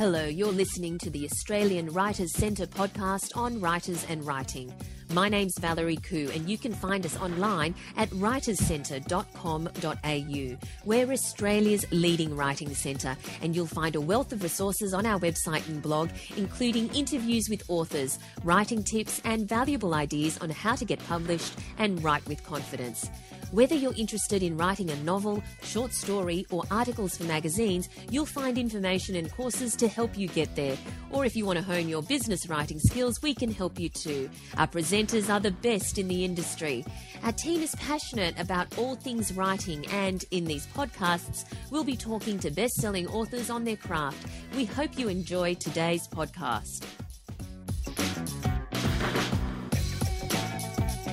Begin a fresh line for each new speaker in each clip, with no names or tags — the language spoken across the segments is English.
Hello, you're listening to the Australian Writers Centre podcast on writers and writing. My name's Valerie Khoo, and you can find us online at writerscentre.com.au. We're Australia's leading writing centre, and you'll find a wealth of resources on our website and blog, including interviews with authors, writing tips, and valuable ideas on how to get published and write with confidence. Whether you're interested in writing a novel, short story, or articles for magazines, you'll find information and courses to help you get there. Or if you want to hone your business writing skills, we can help you too. Our presenters are the best in the industry. Our team is passionate about all things writing, and in these podcasts, we'll be talking to best selling authors on their craft. We hope you enjoy today's podcast.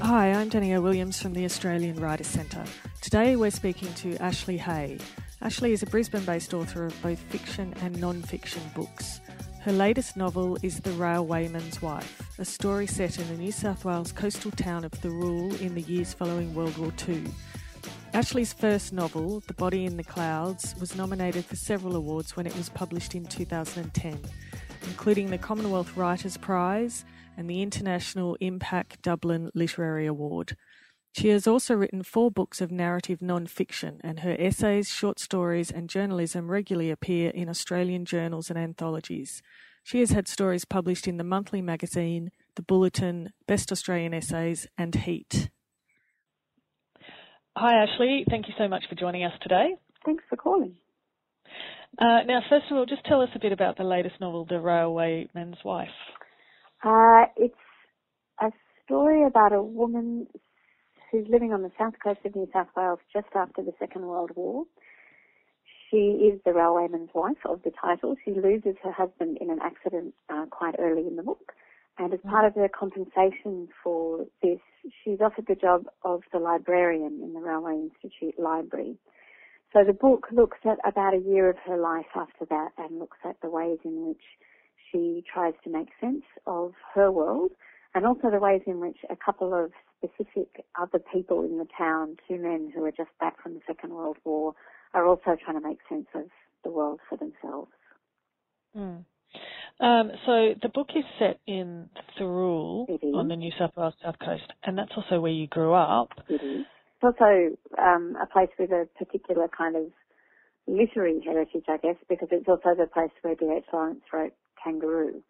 Hi, I'm Danielle Williams from the Australian Writers Centre. Today we're speaking to Ashley Hay. Ashley is a Brisbane based author of both fiction and non fiction books. Her latest novel is The Railwayman's Wife, a story set in the New South Wales coastal town of Thirroul in the years following World War II. Ashley's first novel, The Body in the Clouds, was nominated for several awards when it was published in 2010, including the Commonwealth Writers' Prize and the International IMPAC Dublin Literary Award. She has also written four books of narrative non-fiction, and her essays, short stories, and journalism regularly appear in Australian journals and anthologies. She has had stories published in the Monthly Magazine, The Bulletin, Best Australian Essays, and Heat. Hi, Ashley. Thank you so much for joining us today.
Thanks for calling.
Uh, now, first of all, just tell us a bit about the latest novel, The Railwayman's Wife.
Uh, it's a story about a woman who's living on the south coast of New South Wales just after the Second World War. She is the railwayman's wife of the title. She loses her husband in an accident uh, quite early in the book. And as part of her compensation for this, she's offered the job of the librarian in the Railway Institute Library. So the book looks at about a year of her life after that and looks at the ways in which she tries to make sense of her world and also the ways in which a couple of specific other people in the town, two men who are just back from the Second World War, are also trying to make sense of the world for themselves.
Mm. Um, so the book is set in Thirroul on the New South Wales south coast, and that's also where you grew up.
It is. It's also um, a place with a particular kind of literary heritage, I guess, because it's also the place where D.H. Lawrence wrote Kangaroo.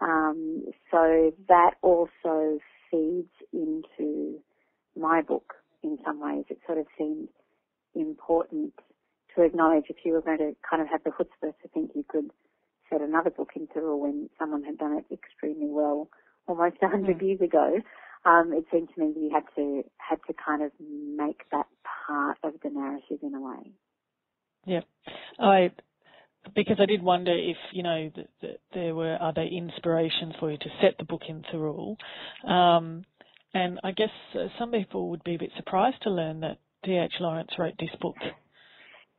Um, so that also feeds into my book in some ways. It sort of seemed important to acknowledge if you were going to kind of have the chutzpah to think you could set another book into or when someone had done it extremely well almost a hundred mm. years ago. Um, it seemed to me that you had to had to kind of make that part of the narrative in a way.
Yeah, I because I did wonder if you know there were other inspirations for you to set the book in Thirroul, um, and I guess uh, some people would be a bit surprised to learn that D.H. Lawrence wrote this book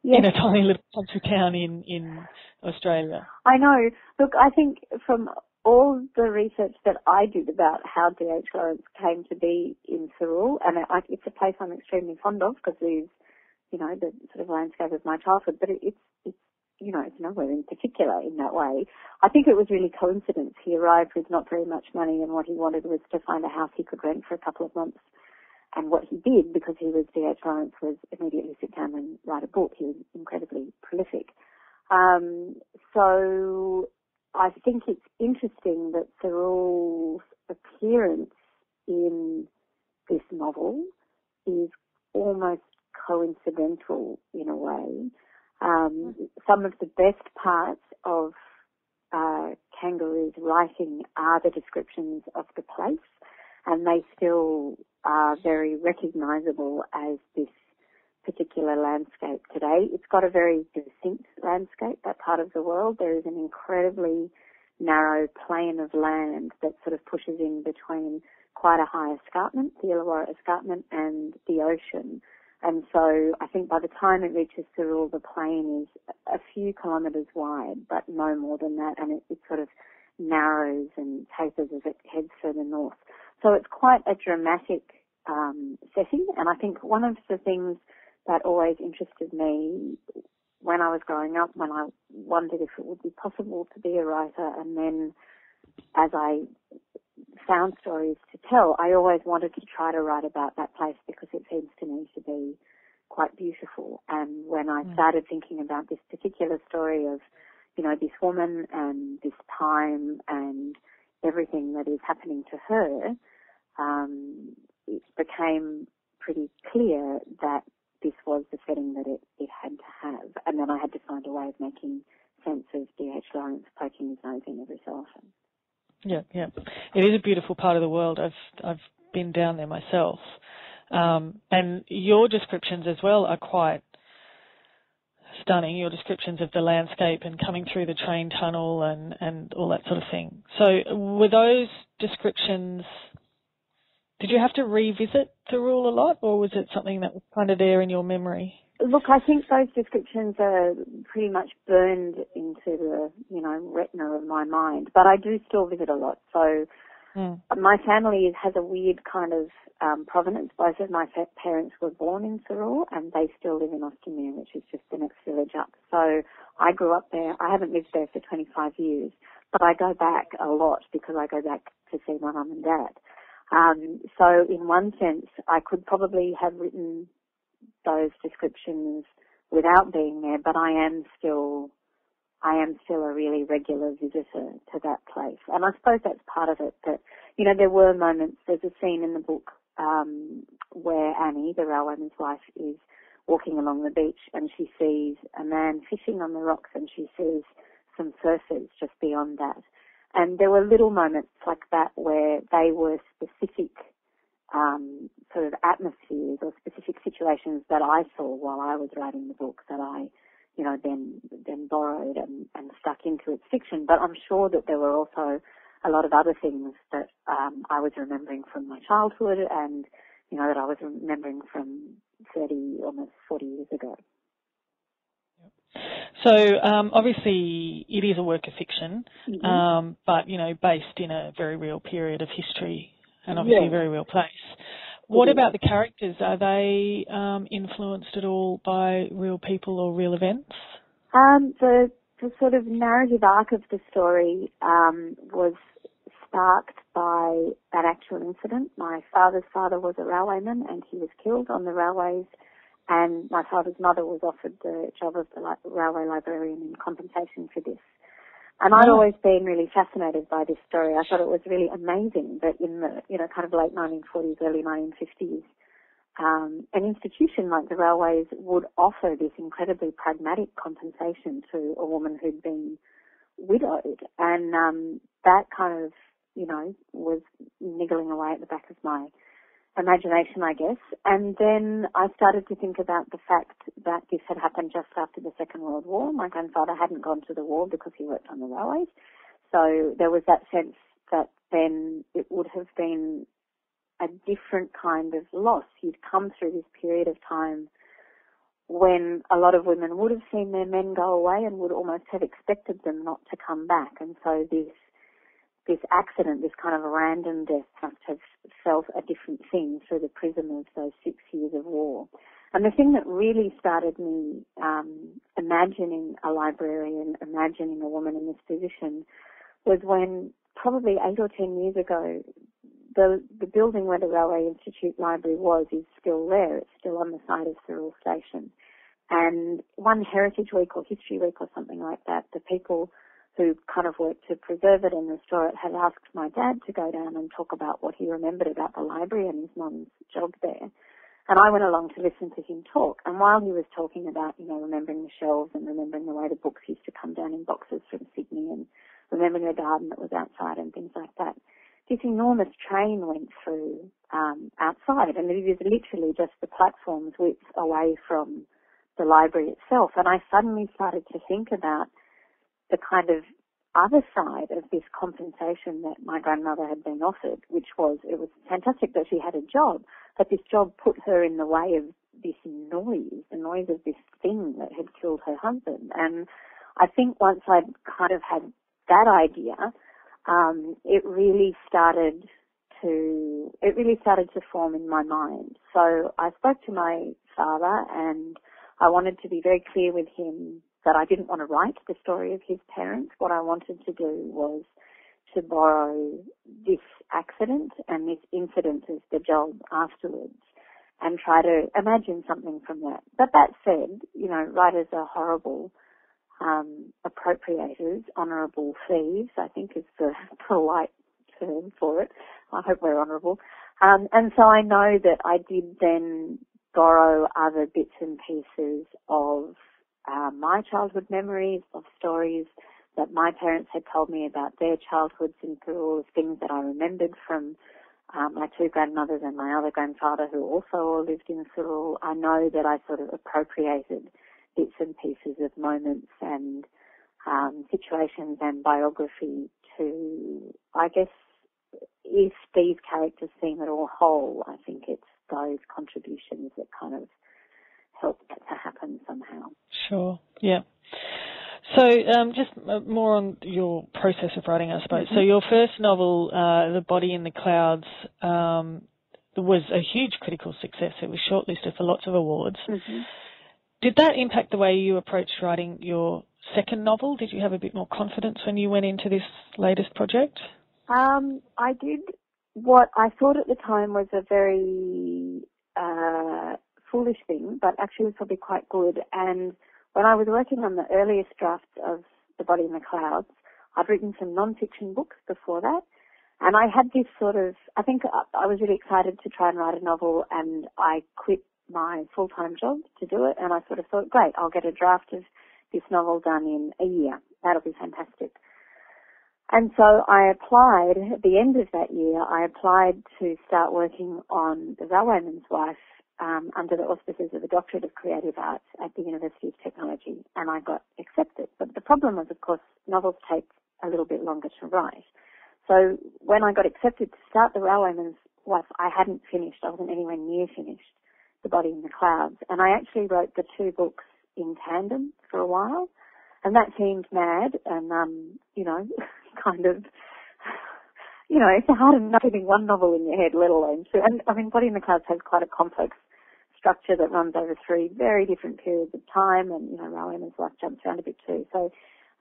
yes. in a tiny little country town in in Australia.
I know. Look, I think from all the research that I did about how D.H. Lawrence came to be in Thirroul, and it's a place I'm extremely fond of because it's, you know, the sort of landscape of my childhood, but it's, it's you know, it's nowhere in particular in that way. I think it was really coincidence. He arrived with not very much money and what he wanted was to find a house he could rent for a couple of months. And what he did, because he was D.H. Lawrence, was immediately sit down and write a book. He was incredibly prolific. Um, so I think it's interesting that Thirroul's appearance in this novel is almost coincidental in a way. Um, some of the best parts of uh, Kangaroo's writing are the descriptions of the place, and they still are very recognisable as this particular landscape today. It's got a very distinct landscape, that part of the world. There is an incredibly narrow plain of land that sort of pushes in between quite a high escarpment, the Illawarra escarpment, and the ocean. And so I think by the time it reaches Thirroul, the plain is a few kilometres wide, but no more than that, and it, it sort of narrows and tapers as it heads further north. So it's quite a dramatic um, setting, and I think one of the things that always interested me when I was growing up, when I wondered if it would be possible to be a writer, and then as I found stories to tell, I always wanted to try to write about that place because it seems to me to be quite beautiful. And when I mm. started thinking about this particular story of, you know, this woman and this time and everything that is happening to her, um, it became pretty clear that this was the setting that it, it had to have. And then I had to find a way of making sense of D.H. Lawrence poking his nose in every so often.
Yeah, yeah. It is a beautiful part of the world. I've I've been down there myself. Um, and your descriptions as well are quite stunning, your descriptions of the landscape and coming through the train tunnel and, and all that sort of thing. So were those descriptions did you have to revisit Thirroul a lot, or was it something that was kind of there in your memory?
Look, I think those descriptions are pretty much burned into the, you know, retina of my mind. But I do still visit a lot. So mm. my family has a weird kind of um, provenance. Both of my parents were born in Thirroul, and they still live in Austinmer, which is just the next village up. So I grew up there. I haven't lived there for 25 years, but I go back a lot because I go back to see my mum and dad. Um, so in one sense, I could probably have written those descriptions without being there, but I am still, I am still a really regular visitor to that place. And I suppose that's part of it that, you know, there were moments, there's a scene in the book, um, where Annie, the railwayman's wife, is walking along the beach and she sees a man fishing on the rocks and she sees some surfers just beyond that. And there were little moments like that where they were specific um, sort of atmospheres or specific situations that I saw while I was writing the book that I, you know, then then borrowed and, and stuck into its fiction. But I'm sure that there were also a lot of other things that um, I was remembering from my childhood and, you know, that I was remembering from 30, almost 40 years ago.
So um, obviously it is a work of fiction, mm-hmm. um, but you know based in a very real period of history and obviously yeah. a very real place. What mm-hmm. about the characters? Are they um, influenced at all by real people or real events?
Um, the the sort of narrative arc of the story um, was sparked by that actual incident. My father's father was a railwayman and he was killed on the railways and my father's mother was offered the job of the railway librarian in compensation for this. And I'd always been really fascinated by this story. I thought it was really amazing that in the, you know, kind of late 1940s, early 1950s, um, an institution like the railways would offer this incredibly pragmatic compensation to a woman who'd been widowed. And um, that kind of, you know, was niggling away at the back of my imagination, I guess. And then I started to think about the fact that this had happened just after the Second World War. My grandfather hadn't gone to the war because he worked on the railways. So there was that sense that then it would have been a different kind of loss. You'd come through this period of time when a lot of women would have seen their men go away and would almost have expected them not to come back. And so this this accident, this kind of a random death must have felt a different thing through the prism of those six years of war. And the thing that really started me um, imagining a librarian, imagining a woman in this position, was when probably eight or ten years ago, the the building where the Railway Institute Library was is still there. It's still on the site of Thirroul Station. And one Heritage Week or History Week or something like that, the people who kind of worked to preserve it and restore it, had asked my dad to go down and talk about what he remembered about the library and his mum's job there. And I went along to listen to him talk. And while he was talking about, you know, remembering the shelves and remembering the way the books used to come down in boxes from Sydney and remembering the garden that was outside and things like that, this enormous train went through um, outside, and it was literally just the platform's width away from the library itself. And I suddenly started to think about the kind of other side of this compensation that my grandmother had been offered, which was it was fantastic that she had a job, but this job put her in the way of this noise, the noise of this thing that had killed her husband. And I think once I'd kind of had that idea, um, it really started to it really started to form in my mind. So I spoke to my father and I wanted to be very clear with him that I didn't want to write the story of his parents. What I wanted to do was to borrow this accident and this incident as the job afterwards and try to imagine something from that. But that said, you know, writers are horrible um, appropriators, honourable thieves, I think is the polite term for it. I hope we're honourable. Um, and so I know that I did then borrow other bits and pieces of uh, my childhood memories, of stories that my parents had told me about their childhoods in Thirroul, of things that I remembered from um, my two grandmothers and my other grandfather who also all lived in Thirroul. I know that I sort of appropriated bits and pieces of moments and um, situations and biography to, I guess, if these characters seem at all whole, I think it's those contributions that kind of help that to happen somehow.
Sure. Yeah. So, um, just more on your process of writing, I suppose. Mm-hmm. So, your first novel, uh, The Body in the Clouds, um, was a huge critical success. It was shortlisted for lots of awards. Mm-hmm. Did that impact the way you approached writing your second novel? Did you have a bit more confidence when you went into this latest project?
Um, I did what I thought at the time was a very uh, foolish thing, but actually was probably quite good. And when I was working on the earliest draft of The Body in the Clouds, I'd written some non-fiction books before that. And I had this sort of, I think I was really excited to try and write a novel and I quit my full-time job to do it, and I sort of thought, great, I'll get a draft of this novel done in a year. That'll be fantastic. And so I applied, at the end of that year, I applied to start working on The Railwayman's Wife um, under the auspices of a Doctorate of Creative Arts at the University of Technology, and I got accepted. But the problem was, of course, novels take a little bit longer to write. So when I got accepted to start The Railwayman's Wife, I hadn't finished. I wasn't anywhere near finished. The Body in the Clouds. And I actually wrote the two books in tandem for a while. And that seemed mad and, um, you know, kind of, you know, it's hard enough getting one novel in your head, let alone two. And I mean, Body in the Clouds has quite a complex structure that runs over three very different periods of time and, you know, Rowan's life jumps around a bit too. So,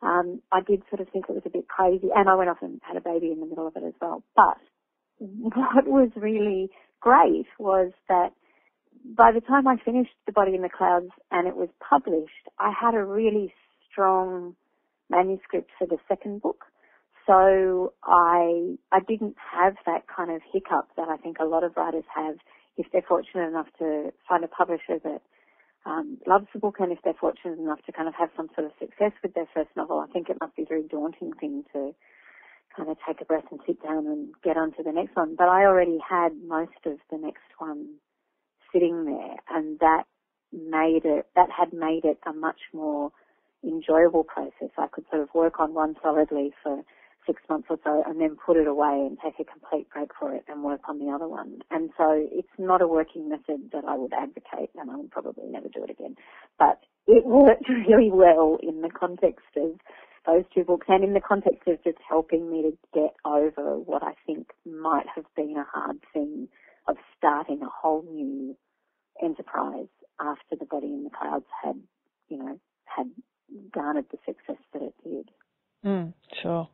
um, I did sort of think it was a bit crazy and I went off and had a baby in the middle of it as well. But what was really great was that by the time I finished The Body in the Clouds and it was published, I had a really strong manuscript for the second book. So I I didn't have that kind of hiccup that I think a lot of writers have if they're fortunate enough to find a publisher that um, loves the book and if they're fortunate enough to kind of have some sort of success with their first novel. I think it must be a very daunting thing to kind of take a breath and sit down and get on to the next one. But I already had most of the next one sitting there and that made it, that had made it a much more enjoyable process. I could sort of work on one solidly for six months or so and then put it away and take a complete break for it and work on the other one. And so it's not a working method that I would advocate and I would probably never do it again. But it worked really well in the context of those two books and in the context of just helping me to get over what I think might have been a hard thing of starting a whole new enterprise after the body in the clouds had, you know, had garnered the success that it did.
Mm, sure.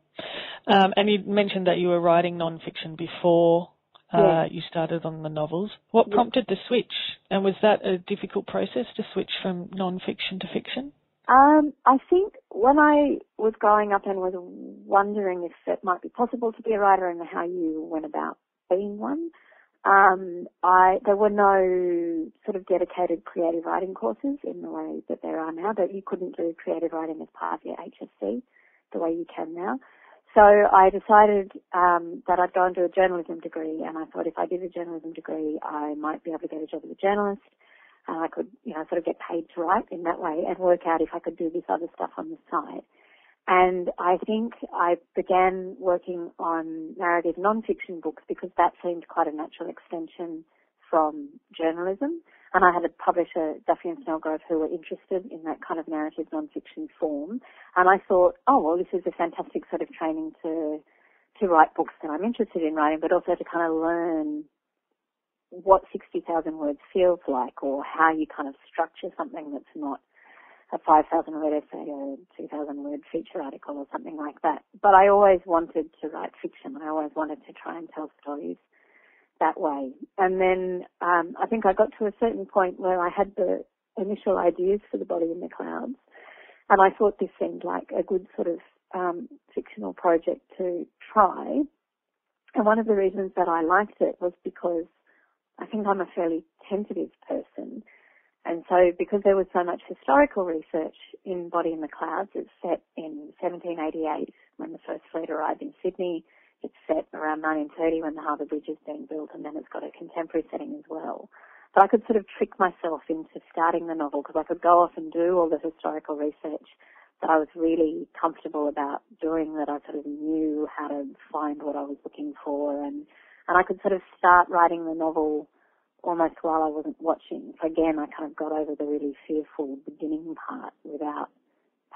Um, and you mentioned that you were writing non-fiction before uh, yeah. you started on the novels. What prompted the switch? And was that a difficult process to switch from non-fiction to fiction?
Um, I think when I was growing up and was wondering if it might be possible to be a writer and how you went about being one, um, I there were no sort of dedicated creative writing courses in the way that there are now. That you couldn't do creative writing as part of your HSC the way you can now. So I decided um, that I'd go and do a journalism degree, and I thought if I did a journalism degree, I might be able to get a job as a journalist, and I could, you know, sort of get paid to write in that way, and work out if I could do this other stuff on the side. And I think I began working on narrative non-fiction books because that seemed quite a natural extension from journalism. And I had a publisher, Duffy and Snellgrove, who were interested in that kind of narrative non-fiction form. And I thought, oh, well, this is a fantastic sort of training to, to write books that I'm interested in writing, but also to kind of learn what 60,000 words feels like or how you kind of structure something that's not a 5,000 word essay or a 2,000 word feature article or something like that. But I always wanted to write fiction. And I always wanted to try and tell stories that way. And then um, I think I got to a certain point where I had the initial ideas for the body in the clouds, and I thought this seemed like a good sort of um, fictional project to try. And one of the reasons that I liked it was because I think I'm a fairly tentative person. And so because there was so much historical research in Body in the Clouds, it's set in 1788 when the first fleet arrived in Sydney. It's set around 1930 when the Harbour Bridge is being built and then it's got a contemporary setting as well. But I could sort of trick myself into starting the novel because I could go off and do all the historical research that I was really comfortable about doing, that I sort of knew how to find what I was looking for and, and I could sort of start writing the novel almost while I wasn't watching. So again, I kind of got over the really fearful beginning part without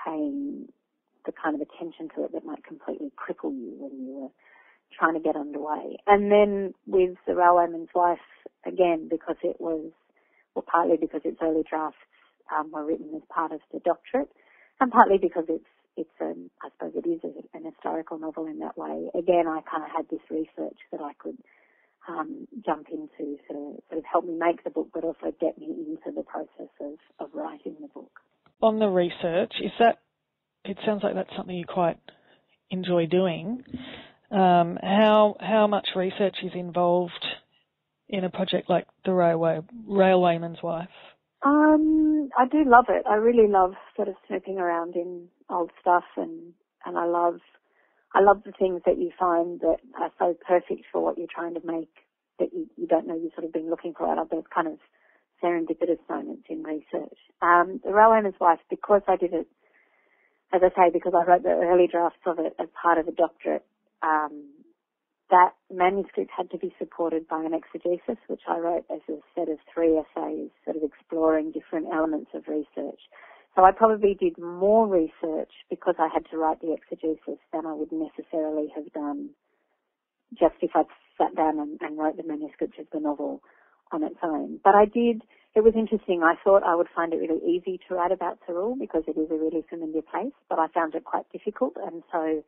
paying the kind of attention to it that might completely cripple you when you were trying to get underway. And then with The Railwayman's Wife, again, because it was, well, partly because its early drafts um, were written as part of the doctorate, and partly because it's it's an I suppose it is an historical novel in that way. Again, I kind of had this research that I could um, jump into to sort of help me make the book, but also get me into the process of, of writing the book.
On the research, is that it sounds like that's something you quite enjoy doing. Um, how how much research is involved in a project like the Railway Railwayman's Wife?
Um, I do love it. I really love sort of snooping around in old stuff, and and I love I love the things that you find that are so perfect for what you're trying to make that you, you don't know you've sort of been looking for out of those kind of serendipitous moments in research. Um, the Railwayman's Wife, because I did it as I say, because I wrote the early drafts of it as part of a doctorate, um, that manuscript had to be supported by an exegesis, which I wrote as a set of three essays, sort of exploring different elements of research. So I probably did more research because I had to write the exegesis than I would necessarily have done just if I'd sat down and, and wrote the manuscript of the novel on its own. But I did it was interesting. I thought I would find it really easy to write about Thirroul because it is a really familiar place, but I found it quite difficult. And so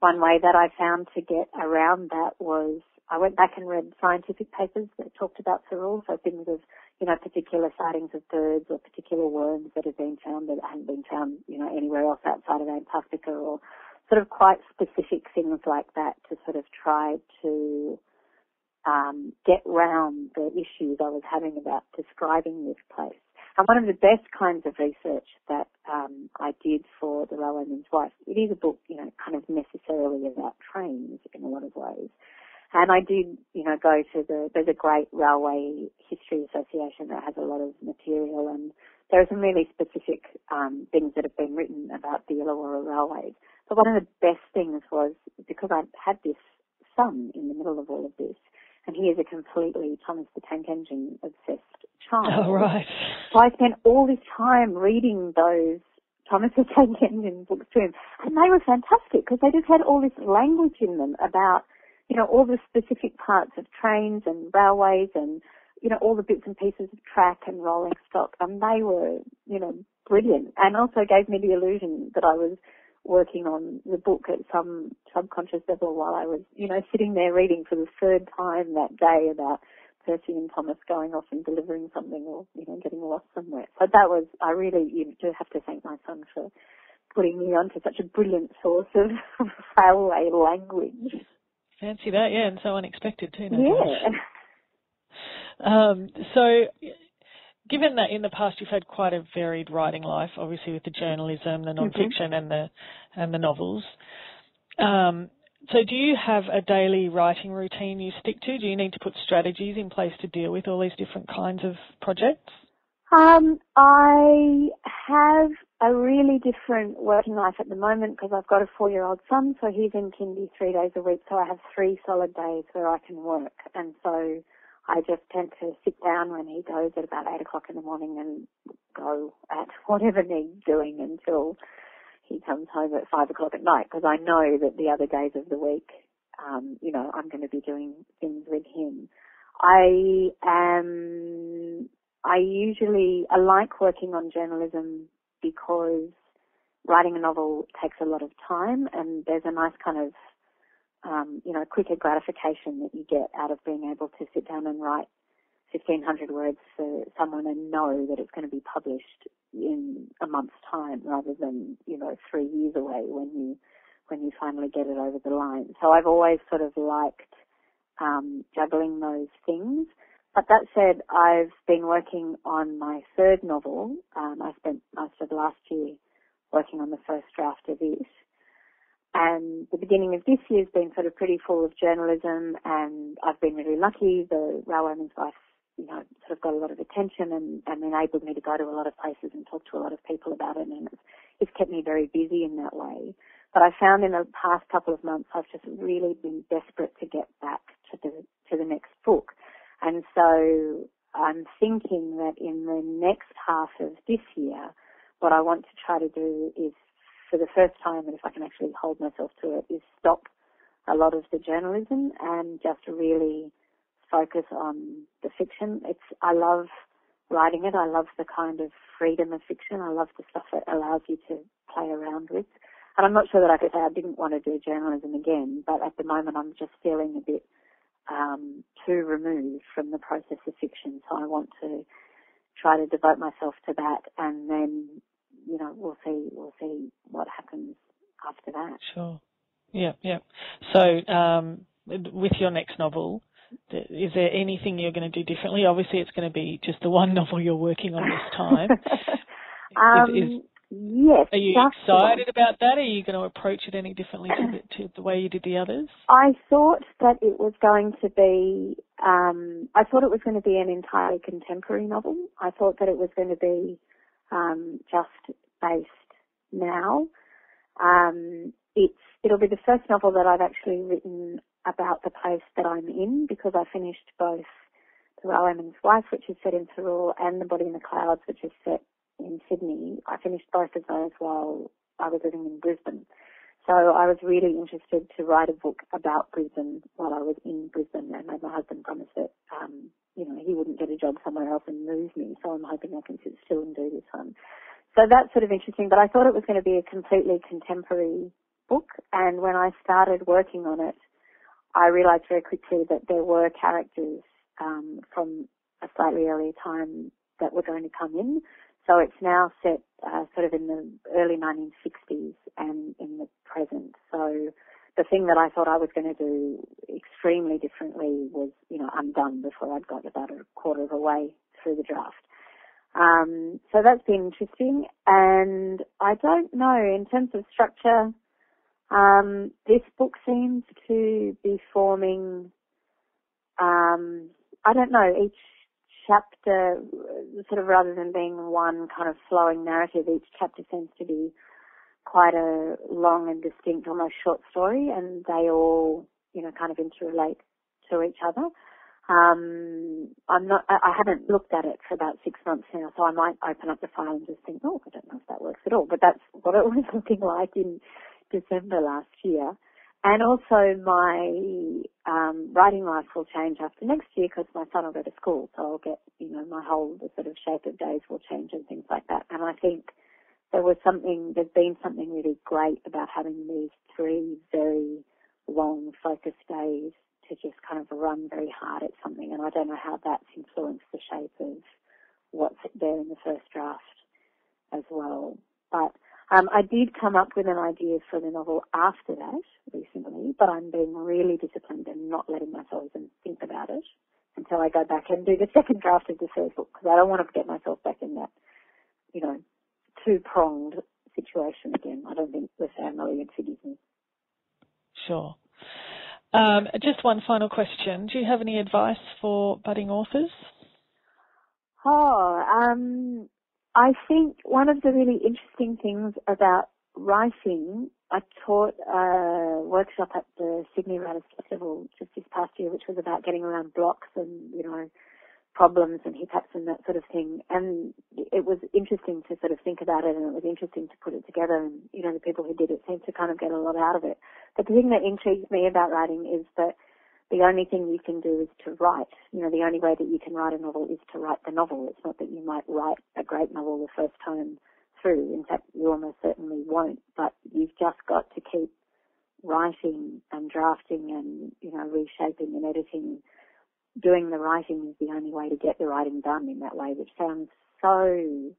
one way that I found to get around that was I went back and read scientific papers that talked about Thirroul, so things of, you know, particular sightings of birds or particular worms that have been found that hadn't been found, you know, anywhere else outside of Antarctica or sort of quite specific things like that to sort of try to um, get round the issues I was having about describing this place. And one of the best kinds of research that um, I did for The Railwayman's Wife, it is a book, you know, kind of necessarily about trains in a lot of ways. And I did, you know, go to the, there's a great railway history association that has a lot of material and there are some really specific um, things that have been written about the Illawarra railways. But one of the best things was because I had this son in the middle of all of this, and he is a completely Thomas the Tank Engine obsessed child.
Oh, right.
So I spent all this time reading those Thomas the Tank Engine books to him, and they were fantastic because they just had all this language in them about, you know, all the specific parts of trains and railways and, you know, all the bits and pieces of track and rolling stock, and they were, you know, brilliant, and also gave me the illusion that I was working on the book at some subconscious level while I was, you know, sitting there reading for the third time that day about Percy and Thomas going off and delivering something or, you know, getting lost somewhere. So that was, I really you do have to thank my son for putting me onto such a brilliant source of railway language.
Fancy that, yeah, and so unexpected too. No
yeah.
Um, so given that in the past you've had quite a varied writing life, obviously with the journalism, the non-fiction, mm-hmm. and the and the novels. Um, so, do you have a daily writing routine you stick to? Do you need to put strategies in place to deal with all these different kinds of projects?
Um, I have a really different working life at the moment because I've got a four-year-old son, so he's in kindy three days a week. So I have three solid days where I can work, and so I just tend to sit down when he goes at about eight o'clock in the morning and go at whatever needs doing until he comes home at five o'clock at night because I know that the other days of the week, um, you know, I'm going to be doing things with him. I am, I usually, I like working on journalism because writing a novel takes a lot of time and there's a nice kind of, um, you know, quicker gratification that you get out of being able to sit down and write 1500 words for someone and know that it's going to be published in a month's time rather than, you know, three years away when you, when you finally get it over the line. So I've always sort of liked, um, juggling those things. But that said, I've been working on my third novel. Um, I spent most of last year working on the first draft of this. And the beginning of this year has been sort of pretty full of journalism and I've been really lucky. The Railwayman's Wife, you know, sort of got a lot of attention and, and enabled me to go to a lot of places and talk to a lot of people about it and it's, it's kept me very busy in that way. But I found in the past couple of months I've just really been desperate to get back to the, to the next book. And so I'm thinking that in the next half of this year, what I want to try to do is for the first time, and if I can actually hold myself to it, is stop a lot of the journalism and just really focus on the fiction. It's I love writing it. I love the kind of freedom of fiction. I love the stuff that allows you to play around with. And I'm not sure that I could say I didn't want to do journalism again, but at the moment I'm just feeling a bit um, too removed from the process of fiction. So I want to try to devote myself to that, and then you know we'll see we'll see what happens after that.
Sure. Yeah, yeah. So um, with your next novel, is there anything you're going to do differently? Obviously, it's going to be just the one novel you're working on this time.
um, is, is, yes.
Are you excited about that? Are you going to approach it any differently to the, to the way you did the others?
I thought that it was going to be. Um, I thought it was going to be an entirely contemporary novel. I thought that it was going to be um, just based now. Um, it's it'll be the first novel that I've actually written about the place that I'm in because I finished both The Railwayman's Wife, which is set in Thirroul, and The Body in the Clouds, which is set in Sydney. I finished both of those while I was living in Brisbane. So I was really interested to write a book about Brisbane while I was in Brisbane and made my husband promise that, um, you know, he wouldn't get a job somewhere else and move me. So I'm hoping I can sit still and do this one. So that's sort of interesting, but I thought it was going to be a completely contemporary book. And when I started working on it, I realised very quickly that there were characters um, from a slightly earlier time that were going to come in. So it's now set uh, sort of in the early 1960s and in the present. So the thing that I thought I was going to do extremely differently was, you know, undone before I'd got about a quarter of a way through the draft. Um, so that's been interesting. And I don't know, in terms of structure, um, this book seems to be forming, um, I don't know, each chapter, sort of rather than being one kind of flowing narrative, each chapter seems to be quite a long and distinct, almost short story, and they all, you know, kind of interrelate to each other. Um, I'm not, I haven't looked at it for about six months now, so I might open up the file and just think, oh, I don't know if that works at all, but that's what it was looking like in December last year. And also my um, writing life will change after next year because my son will go to school, so I'll get, you know, my whole the sort of shape of days will change and things like that. And I think there was something, there's been something really great about having these three very long focused days to just kind of run very hard at something. And I don't know how that's influenced the shape of what's there in the first draft as well. But um, I did come up with an idea for the novel after that recently, but I'm being really disciplined and not letting myself even think about it until I go back and do the second draft of the first book because I don't want to get myself back in that, you know, two pronged situation again. I don't think the family forgive me.
Sure. Um, just one final question. Do you have any advice for budding authors?
Oh, um, I think one of the really interesting things about writing, I taught a workshop at the Sydney Writers Festival just this past year, which was about getting around blocks and, you know, problems and hiccups and that sort of thing. And it was interesting to sort of think about it and it was interesting to put it together and, you know, the people who did it seemed to kind of get a lot out of it. But the thing that intrigues me about writing is that the only thing you can do is to write. You know, the only way that you can write a novel is to write the novel. It's not that you might write a great novel the first time through. In fact, you almost certainly won't, but you've just got to keep writing and drafting and, you know, reshaping and editing. Doing the writing is the only way to get the writing done in that way, which sounds so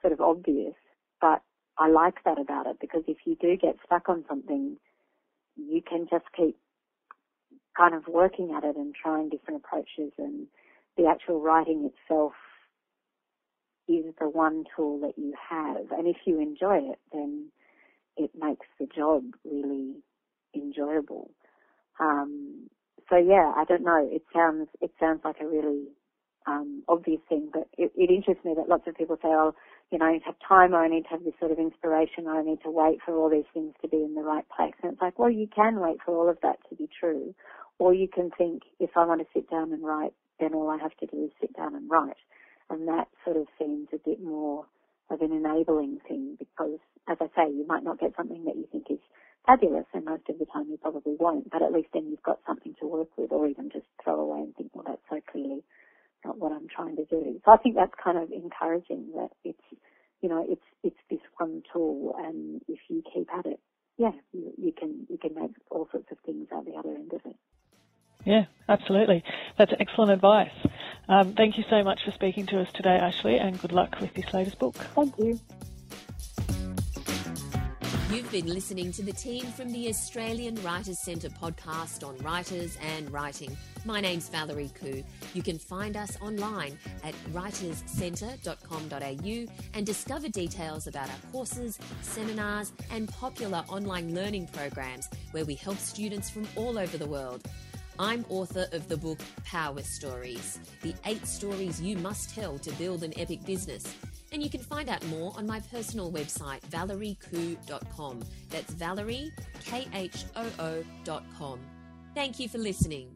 sort of obvious, but I like that about it because if you do get stuck on something, you can just keep kind of working at it and trying different approaches and the actual writing itself is the one tool that you have. And if you enjoy it, then it makes the job really enjoyable. Um, so yeah, I don't know. It sounds it sounds like a really um, obvious thing, but it, it interests me that lots of people say, "Oh, you know, I need to have time, or I need to have this sort of inspiration, or I need to wait for all these things to be in the right place." And it's like, well, you can wait for all of that to be true, or you can think, if I want to sit down and write, then all I have to do is sit down and write. And that sort of seems a bit more of an enabling thing because, as I say, you might not get something that you think is fabulous, and most of the time you probably won't, but at least then you've got something to work with, or even just throw away and think, well, that's so clearly not what I'm trying to do. So I think that's kind of encouraging that it's, you know, it's it's this one tool, and if you keep at it, yeah, you, you can you can make all sorts of things out the other end of it.
Yeah, absolutely. That's excellent advice. Um, thank you so much for speaking to us today, Ashley, and good luck with this latest book.
Thank you.
You've been listening to the team from the Australian Writers Centre podcast on writers and writing. My name's Valerie Khoo. You can find us online at writerscentre.com.au and discover details about our courses, seminars, and popular online learning programs where we help students from all over the world. I'm author of the book Power Stories, the eight stories you must tell to build an epic business. And you can find out more on my personal website, valeriekhoo.com. That's Valerie, K H O O.com. Thank you for listening.